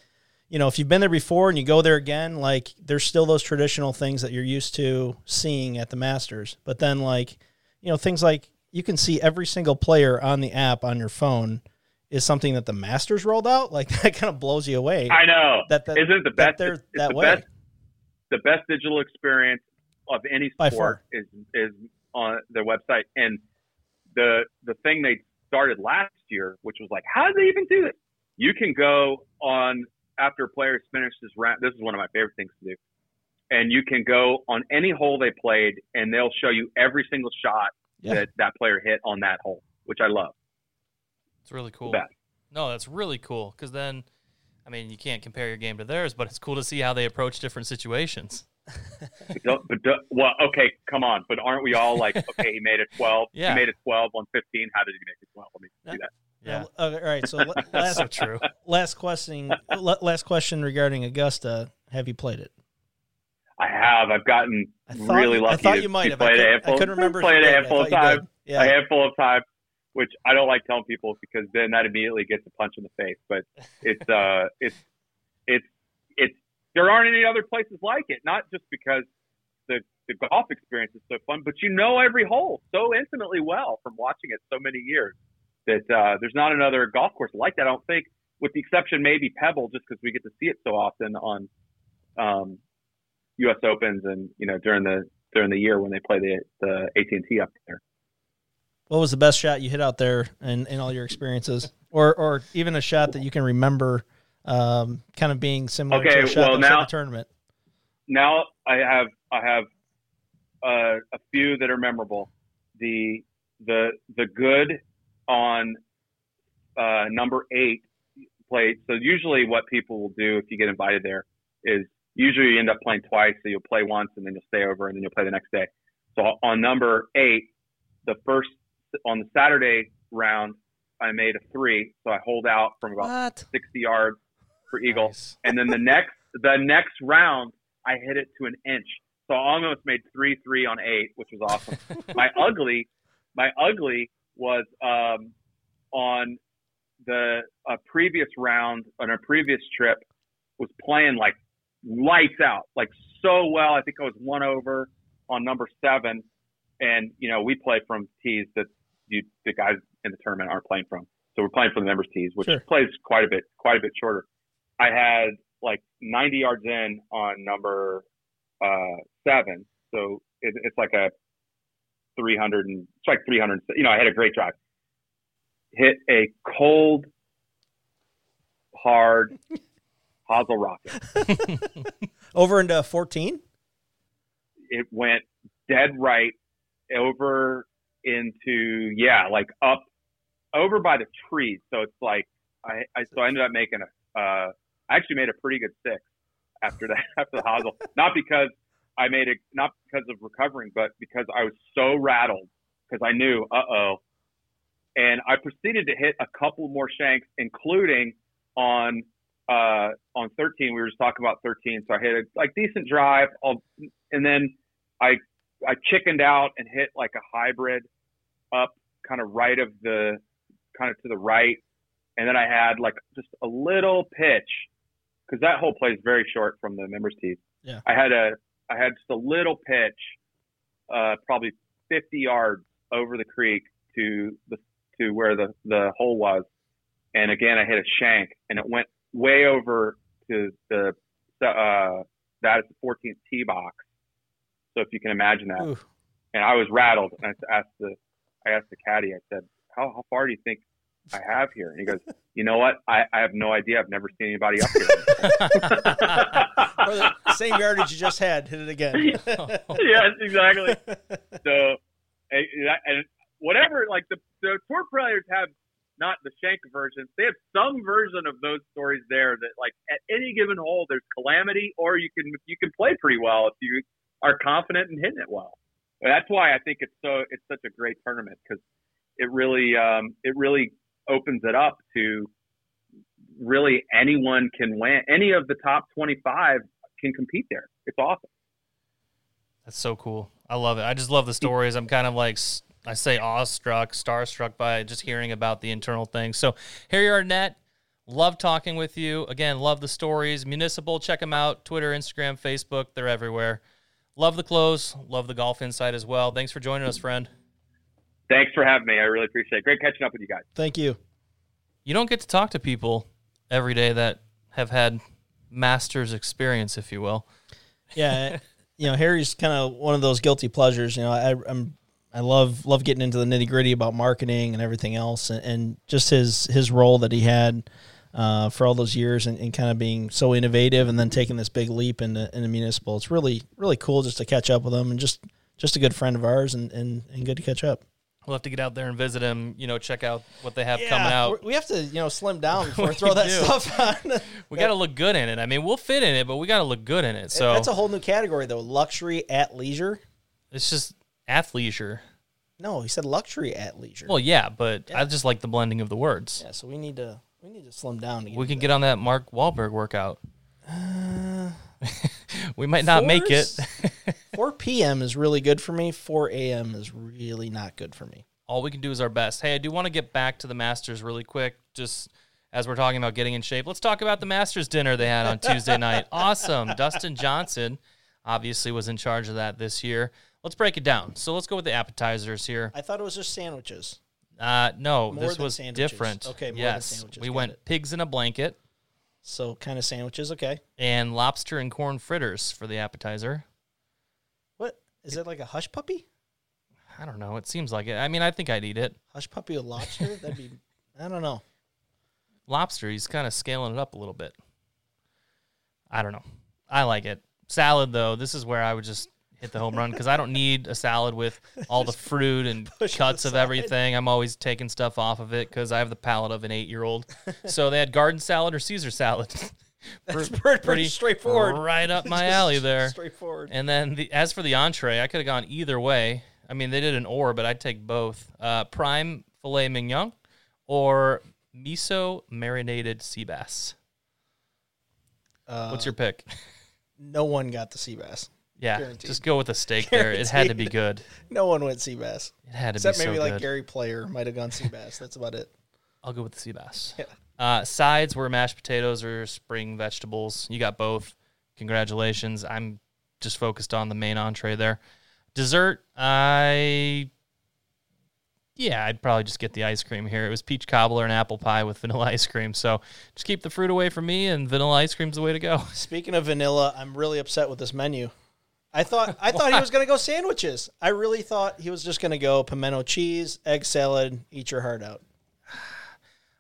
[SPEAKER 3] you know, if you've been there before and you go there again, like there's still those traditional things that you're used to seeing at the Masters. But then, like, you know, things like you can see every single player on the app on your phone is something that the Masters rolled out. Like that kind of blows you away.
[SPEAKER 1] I know.
[SPEAKER 3] that, that
[SPEAKER 1] Isn't the best?
[SPEAKER 3] they're
[SPEAKER 1] it's
[SPEAKER 3] that
[SPEAKER 1] the
[SPEAKER 3] way.
[SPEAKER 1] best. The best digital experience of any sport is is on their website. And the the thing they started last year, which was like, how did they even do this? You can go on after a player's finished his round. This is one of my favorite things to do. And you can go on any hole they played, and they'll show you every single shot
[SPEAKER 3] Yeah.
[SPEAKER 1] that that player hit on that hole, which I love.
[SPEAKER 5] It's really cool.
[SPEAKER 1] best.
[SPEAKER 5] No, that's really cool because then, I mean, you can't compare your game to theirs, but it's cool to see how they approach different situations.
[SPEAKER 1] But, don't- but don't- well, okay, come on. But aren't we all like, okay, he made it 12.
[SPEAKER 5] Yeah.
[SPEAKER 1] He made it 12 on 15. How did he make it 12? Let me see that.
[SPEAKER 5] Yeah,
[SPEAKER 3] Now, okay, all right. So
[SPEAKER 5] that's
[SPEAKER 3] last
[SPEAKER 5] so true.
[SPEAKER 3] last question. Last question regarding Augusta. Have you played it?
[SPEAKER 1] I have. I've gotten
[SPEAKER 3] I thought,
[SPEAKER 1] really lucky.
[SPEAKER 3] I thought you might have. I,
[SPEAKER 1] played a
[SPEAKER 3] couldn't- I couldn't remember.
[SPEAKER 1] Played a handful of
[SPEAKER 3] thought
[SPEAKER 1] times.
[SPEAKER 3] Yeah.
[SPEAKER 1] A handful of times, which I don't like telling people because then that immediately gets a punch in the face. But it's uh, it's it's it's there aren't any other places like it. Not just because the the golf experience is so fun, but you know every hole so intimately well from watching it so many years that uh, there's not another golf course like that. I don't think, with the exception maybe Pebble, just because we get to see it so often on um, U.S. Opens and you know during the during the year when they play the the AT and T up there.
[SPEAKER 3] What was the best shot you hit out there in, in all your experiences, or or even a shot that you can remember, um, kind of being similar to a shot
[SPEAKER 1] well,
[SPEAKER 3] that was in
[SPEAKER 1] now-
[SPEAKER 3] the tournament?
[SPEAKER 1] now I have I have uh, a few that are memorable. The the the good on uh, number eight plate. So usually, what people will do if you get invited there is usually you end up playing twice. So you'll play once and then you'll stay over and then you'll play the next day. So on number eight, the first on the Saturday round, I made a three. So I hold out from about
[SPEAKER 3] What?
[SPEAKER 1] 60 yards for eagle
[SPEAKER 5] Nice.
[SPEAKER 1] and then the next the next round I hit it to an inch. So I almost made three three on eight, which was awesome. my ugly, my ugly was um, on the a previous round on a previous trip was playing like lights out, like so well. I think I was one over on number seven, and you know we play from tees that you the guys in the tournament aren't playing from. So we're playing from the members tees, which
[SPEAKER 3] Sure.
[SPEAKER 1] plays quite a bit, quite a bit shorter. I had like 90 yards in on number uh, seven, so it, it's like a 300 and it's like 300. You know, I had a great drive. Hit a cold, hard, hosel rocket.
[SPEAKER 3] Over into 14?
[SPEAKER 1] It went dead right over into yeah, like up over by the trees. So it's like I, I so I ended up making a uh, I actually made a pretty good six after that after the hosel. Not because I made it not because of recovering, but because I was so rattled because I knew, uh oh. And I proceeded to hit a couple more shanks, including on uh, on 13. We were just talking about 13, so I hit a like decent drive, I'll, and then I I chickened out and hit like a hybrid up kind of right of the kind of to the right, and then I had like just a little pitch because that whole play is very short from the members tee.
[SPEAKER 3] Yeah.
[SPEAKER 1] I had a I had just a little pitch, uh, probably 50 yards over the creek to the to where the the hole was, and again I hit a shank and it went way over to the uh, that is the 14th tee box. So if you can imagine that,
[SPEAKER 3] Ooh.
[SPEAKER 1] and I was rattled, and I asked the I asked the caddy, I said, "How how far do you think I have here?" And he goes, "You know what? I, I have no idea. I've never seen anybody up here."
[SPEAKER 3] Or the same yardage you just had. Hit it again.
[SPEAKER 1] yes, exactly. So, and, and whatever, like the, the tour players have not the shank versions. They have some version of those stories there that, like, at any given hole, there's calamity, or you can you can play pretty well if you are confident in hitting it well. And that's why I think it's so it's such a great tournament because it really um, it really opens it up to really anyone can win. Any of the top 25 can compete there. It's awesome.
[SPEAKER 5] That's so cool. I love it. I just love the stories. I'm kind of like I say awestruck, starstruck by just hearing about the internal things. So Harry Arnett, love talking with you. Again, love the stories. Municipal, check them out. Twitter, Instagram, Facebook, they're everywhere. Love the clothes. Love the golf insight as well. Thanks for joining us, friend.
[SPEAKER 1] Thanks for having me. I really appreciate it. Great catching up with you guys.
[SPEAKER 3] Thank you.
[SPEAKER 5] You don't get to talk to people every day that have had master's experience, if you will.
[SPEAKER 3] Yeah, you know, Harry's kind of one of those guilty pleasures. You know, I, I'm I love love getting into the nitty gritty about marketing and everything else, and, and just his his role that he had uh, for all those years, and, and kind of being so innovative, and then taking this big leap into into municipal. It's really really cool just to catch up with him, and just just a good friend of ours, and and, and good to catch up.
[SPEAKER 5] We'll have to get out there and visit him. You know, check out what they have coming out.
[SPEAKER 3] We're- have to you know slim down before we
[SPEAKER 5] We
[SPEAKER 3] throw that
[SPEAKER 5] do.
[SPEAKER 3] stuff on.
[SPEAKER 5] We got to look good in it. I mean, we'll fit in it, but we got to look good in it. So
[SPEAKER 3] that's a whole new category though. Luxury at leisure.
[SPEAKER 5] it's just athleisure.
[SPEAKER 3] No, he said luxury at leisure.
[SPEAKER 5] Well, yeah, but I just like the blending of the words.
[SPEAKER 3] yeah, so we need to we need to slim down. To get
[SPEAKER 5] We can get on that Mark Wahlberg workout. Uh, we might not make it.
[SPEAKER 3] 4 p.m. is really good for me. 4 a.m. is really not good for me.
[SPEAKER 5] All we can do is our best. Hey, I do want to get back to the Masters really quick, just as we're talking about getting in shape. Let's talk about the Masters dinner they had on Tuesday night. Awesome. Dustin Johnson obviously was in charge of that this year. Let's break it down. So let's go with the appetizers here.
[SPEAKER 3] I thought it was just sandwiches.
[SPEAKER 5] Uh, no,
[SPEAKER 3] More
[SPEAKER 5] this was
[SPEAKER 3] sandwiches.
[SPEAKER 5] different.
[SPEAKER 3] Okay, more than
[SPEAKER 5] yes,
[SPEAKER 3] sandwiches.
[SPEAKER 5] we
[SPEAKER 3] Got
[SPEAKER 5] went
[SPEAKER 3] it.
[SPEAKER 5] pigs in a blanket
[SPEAKER 3] So kind of sandwiches. Okay.
[SPEAKER 5] and lobster and corn fritters for the appetizer.
[SPEAKER 3] What is it like a hush puppy?
[SPEAKER 5] I don't know. It seems like it. I mean, I think I'd eat it.
[SPEAKER 3] Hush puppy with lobster? That'd be. I don't know.
[SPEAKER 5] Lobster, he's kind of scaling it up a little bit. I don't know. I like it. Salad, though, this is where I would just hit the home run because I don't need a salad with all the fruit and cuts of everything. I'm always taking stuff off of it because I have the palate of an eight year old. so they had garden salad or Caesar salad.
[SPEAKER 3] That's pretty, pretty straightforward.
[SPEAKER 5] Right up my alley there.
[SPEAKER 3] Straightforward.
[SPEAKER 5] And then the, as for the entree, I could have gone either way. I mean, they did an or, but I'd take both. Uh, prime filet mignon or miso marinated sea bass.
[SPEAKER 3] Uh,
[SPEAKER 5] What's your pick?
[SPEAKER 3] No one got the sea bass.
[SPEAKER 5] Yeah,
[SPEAKER 3] guaranteed.
[SPEAKER 5] just go with the steak there. It had to be good.
[SPEAKER 3] No one went sea bass.
[SPEAKER 5] It had to
[SPEAKER 3] Except
[SPEAKER 5] be
[SPEAKER 3] maybe
[SPEAKER 5] so
[SPEAKER 3] like
[SPEAKER 5] good.
[SPEAKER 3] Gary Player might have gone sea bass. That's about it.
[SPEAKER 5] I'll go with the sea bass.
[SPEAKER 3] Yeah.
[SPEAKER 5] Uh, sides were mashed potatoes or spring vegetables. You got both. Congratulations. I'm just focused on the main entree there. Dessert, I yeah, I'd probably just get the ice cream here. It was peach cobbler and apple pie with vanilla ice cream. So just keep the fruit away from me, and vanilla ice cream's the way to go.
[SPEAKER 3] Speaking of vanilla, I'm really upset with this menu. I thought I thought he was going to go sandwiches. I really thought he was just going to go pimento cheese, egg salad, eat your heart out.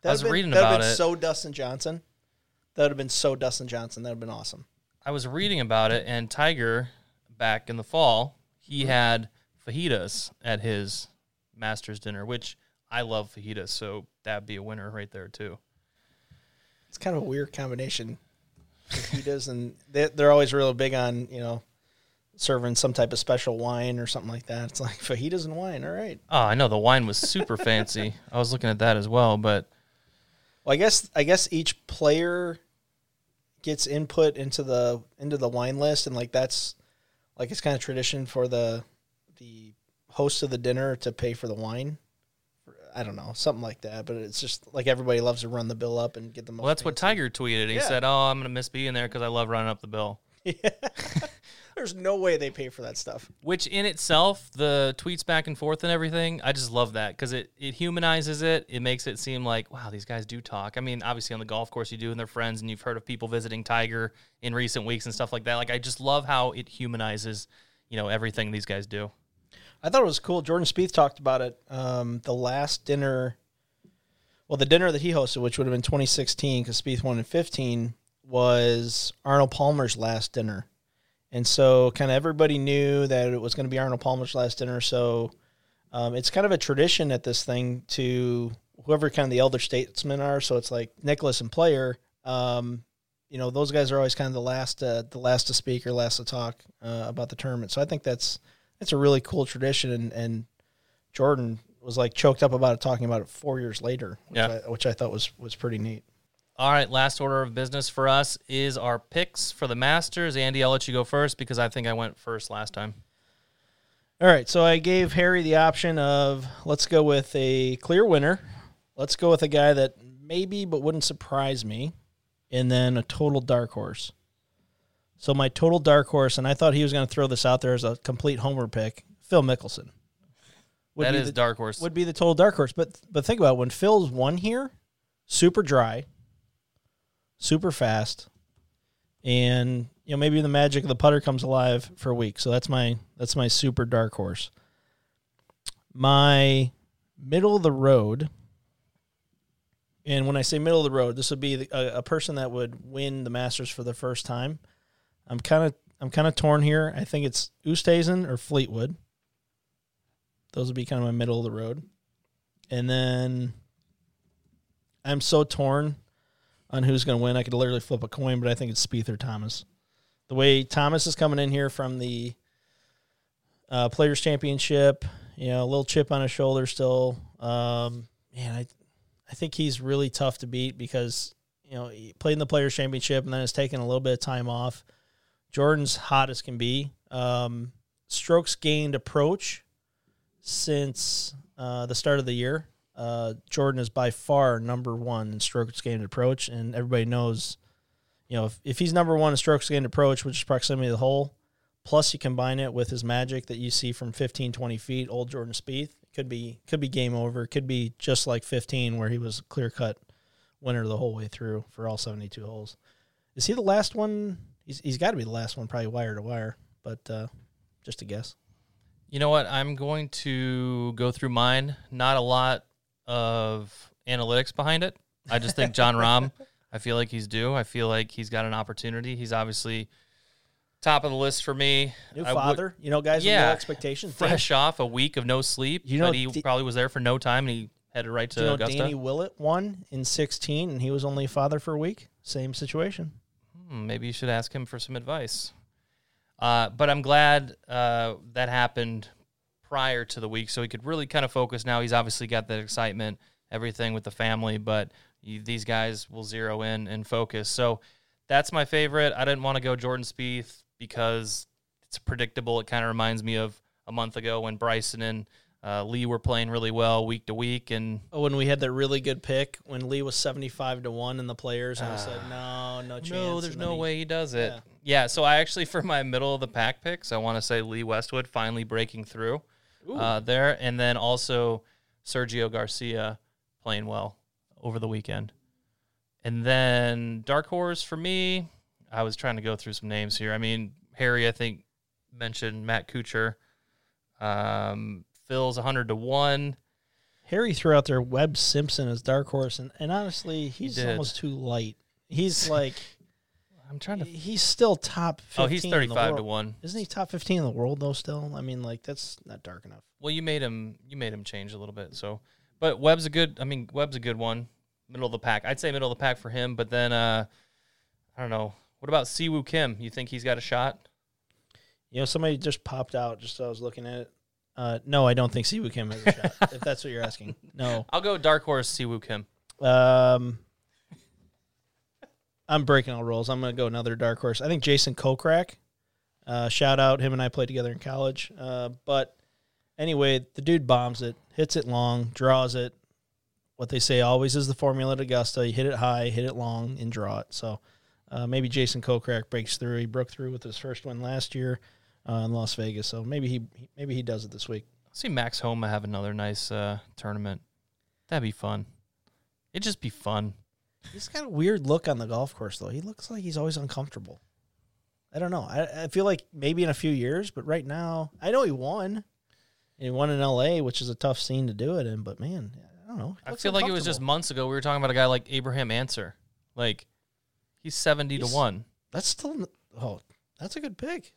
[SPEAKER 3] That
[SPEAKER 5] was
[SPEAKER 3] would've been-
[SPEAKER 5] reading
[SPEAKER 3] that would've
[SPEAKER 5] about
[SPEAKER 3] been
[SPEAKER 5] it.
[SPEAKER 3] So Dustin Johnson. That would have been so Dustin Johnson. That would have been awesome.
[SPEAKER 5] I was reading about it, and Tiger, back in the fall, he mm-hmm. had fajitas at his Masters dinner, which I love fajitas, so that'd be a winner right there too.
[SPEAKER 3] It's kind of a weird combination. Fajitas and they, they're always real big on you know serving some type of special wine or something like that. It's like fajitas and wine. All right.
[SPEAKER 5] Oh, I know the wine was super fancy. I was looking at that as well, but
[SPEAKER 3] Well, I guess I guess each player gets input into the into the wine list, and like that's like it's kind of tradition for the the host of the dinner to pay for the wine. I don't know, something like that. But it's just like everybody loves to run the bill up and get the most.
[SPEAKER 5] well, that's what. Tiger tweeted. He
[SPEAKER 3] Yeah.
[SPEAKER 5] said, "Oh, I'm gonna miss being there because I love running up the bill."
[SPEAKER 3] There's no way they pay for that stuff.
[SPEAKER 5] Which in itself, the tweets back and forth and everything, I just love that because it, it humanizes it. It makes it seem like, wow, these guys do talk. I mean, obviously on the golf course you do and they're friends and you've heard of people visiting Tiger in recent weeks and stuff like that. Like I just love how it humanizes, you know, everything these guys do.
[SPEAKER 3] I thought it was cool. Jordan Spieth talked about it. Um, the last dinner, well, the dinner that he hosted, which would have been 2016 because Spieth won in 15, was Arnold Palmer's last dinner. And so, kind of everybody knew that it was going to be Arnold Palmer's last dinner. So, um, it's kind of a tradition at this thing to whoever kind of the elder statesmen are. So it's like Nicklaus and Player. Um, you know, those guys are always kind of the last, uh, the last to speak or last to talk uh, about the tournament. So I think that's that's a really cool tradition. And, and Jordan was like choked up about it, talking about it four years later, which,
[SPEAKER 5] Yeah.
[SPEAKER 3] I, which I thought was was pretty neat.
[SPEAKER 5] All right, last order of business for us is our picks for the Masters. Andy, I'll let you go first because I think I went first last time.
[SPEAKER 3] All right, so I gave Harry the option of let's go with a clear winner. Let's go with a guy that maybe but wouldn't surprise me, and then a total dark horse. So my total dark horse, and I thought he was going to throw this out there as a complete homer pick, Phil Mickelson. Would
[SPEAKER 5] that
[SPEAKER 3] be the,
[SPEAKER 5] dark horse.
[SPEAKER 3] would be the total dark horse. But but think about it, when Phil's won here, super dry, super fast, and you know maybe the magic of the putter comes alive for a week. So that's my that's my super dark horse. My middle of the road, and when I say middle of the road, this would be the, a, a person that would win the Masters for the first time. I'm kind of I'm kind of torn here. I think it's Oosthuizen or Fleetwood. Those would be kind of my middle of the road. And then I'm so torn on who's going to win. I could literally flip a coin, but I think it's Spieth or Thomas. The way Thomas is coming in here from the uh, Players Championship, you know, a little chip on his shoulder still. Um, man, I I think he's really tough to beat because you know he played in the Players Championship and then has taken a little bit of time off. Jordan's hot as can be. Um, strokes gained approach since uh, the start of the year. Uh, Jordan is by far number one in strokes gained approach, and everybody knows, you know, if, if he's number one in strokes gained approach, which is proximity to the hole, plus you combine it with his magic that you see from 15, 20 feet, old Jordan Spieth, could be could be game over. Could be just like 15, where he was clear cut winner the whole way through for all 72 holes. Is he the last one? He's, he's got to be the last one, probably wire to wire, but uh, just a guess.
[SPEAKER 5] You know what? I'm going to go through mine. Not a lot of analytics behind it. I just think Jon Rahm, I feel like he's due. I feel like he's got an opportunity. He's obviously top of the list for me.
[SPEAKER 3] New
[SPEAKER 5] I would-
[SPEAKER 3] father, you know, guys with
[SPEAKER 5] Yeah.
[SPEAKER 3] no expectations.
[SPEAKER 5] fresh off a week of no sleep.
[SPEAKER 3] You know,
[SPEAKER 5] but he
[SPEAKER 3] D-
[SPEAKER 5] probably was there for no time and he headed right to
[SPEAKER 3] you know
[SPEAKER 5] Augusta.
[SPEAKER 3] Danny Willett won in 16 and he was only a father for a week? Same situation.
[SPEAKER 5] Hmm, maybe you should ask him for some advice. Uh, but I'm glad uh, that happened prior to the week, so he could really kind of focus. Now he's obviously got that excitement, everything with the family, but you, these guys will zero in and focus. So that's my favorite. I didn't want to go Jordan Spieth because it's predictable. It kind of reminds me of a month ago when Bryson and uh, Lee were playing really well week to week, and
[SPEAKER 3] Oh, when we had that really good pick when Lee was 75 to 1 in the players, and I said, no, no chance.
[SPEAKER 5] No, there's no
[SPEAKER 3] he-
[SPEAKER 5] way he does it.
[SPEAKER 3] Yeah.
[SPEAKER 5] Yeah. so I actually, for my middle of the pack picks, I want to say Lee Westwood finally breaking through uh, there, and then also Sergio Garcia playing well over the weekend. And then Dark Horse for me, I was trying to go through some names here. I mean, Harry, I think, mentioned Matt Kuchar. Um, Phil's 100 to 1.
[SPEAKER 3] Harry threw out there Webb Simpson as dark horse, and, and honestly, he's
[SPEAKER 5] did.
[SPEAKER 3] almost too light. He's like
[SPEAKER 5] I'm trying to.
[SPEAKER 3] he's still top. 15
[SPEAKER 5] Oh, he's 35 to one.
[SPEAKER 3] Isn't he top fifteen in the world though? Still, I mean, like that's not dark enough.
[SPEAKER 5] Well, you made him. You made him change a little bit. So, but Webb's a good. I mean, Webb's a good one. Middle of the pack. I'd say middle of the pack for him. But then, uh I don't know. What about Siwoo Kim? You think he's got a shot?
[SPEAKER 3] You know, somebody just popped out just so I was looking at it. Uh, no, I don't think Siwoo Kim has a shot. if that's what you're asking, no.
[SPEAKER 5] I'll go dark horse Siwoo Kim.
[SPEAKER 3] Um, I'm breaking all rules. I'm going to go another dark horse. I think Jason Kokrak. Uh, shout out him and I played together in college. Uh, but anyway, the dude bombs it, hits it long, draws it. What they say always is the formula at Augusta: you hit it high, hit it long, and draw it. So uh, maybe Jason Kokrak breaks through. He broke through with his first win last year uh, in Las Vegas. So maybe he maybe he does it this week.
[SPEAKER 5] I'll see Max Homa have another nice uh, tournament. That'd be fun. It'd just be fun.
[SPEAKER 3] He's got a weird look on the golf course, though. He looks like he's always uncomfortable. I don't know. I, I feel like maybe in a few years, but right now, I know he won. And he won in L.A., which is a tough scene to do it in. But man, I don't know.
[SPEAKER 5] I feel like it was just months ago we were talking about a guy like Abraham Ancer. Like he's seventy
[SPEAKER 3] He's-
[SPEAKER 5] to one.
[SPEAKER 3] That's still. Oh, that's a good pick.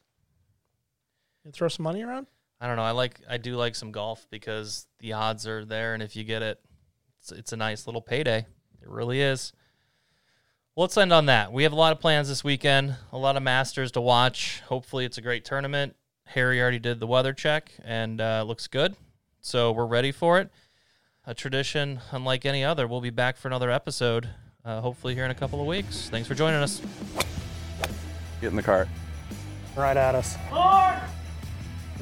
[SPEAKER 3] You throw some money around.
[SPEAKER 5] I don't know. I like I do like some golf because the odds are there, and if you get it, it's, it's a nice little payday. It really is. Well, let's end on that. We have a lot of plans this weekend. A lot of Masters to watch. Hopefully, it's a great tournament. Harry already did the weather check and uh, looks good, so we're ready for it. A tradition unlike any other. We'll be back for another episode. Uh, hopefully, here in a couple of weeks. Thanks for joining us.
[SPEAKER 6] Get in the cart.
[SPEAKER 2] Right at us.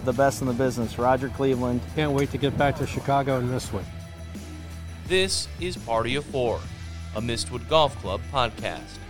[SPEAKER 3] The best in the business, Roger Cleveland.
[SPEAKER 4] Can't wait to get back to Chicago in this one.
[SPEAKER 7] This is Party of Four, a Mistwood Golf Club podcast.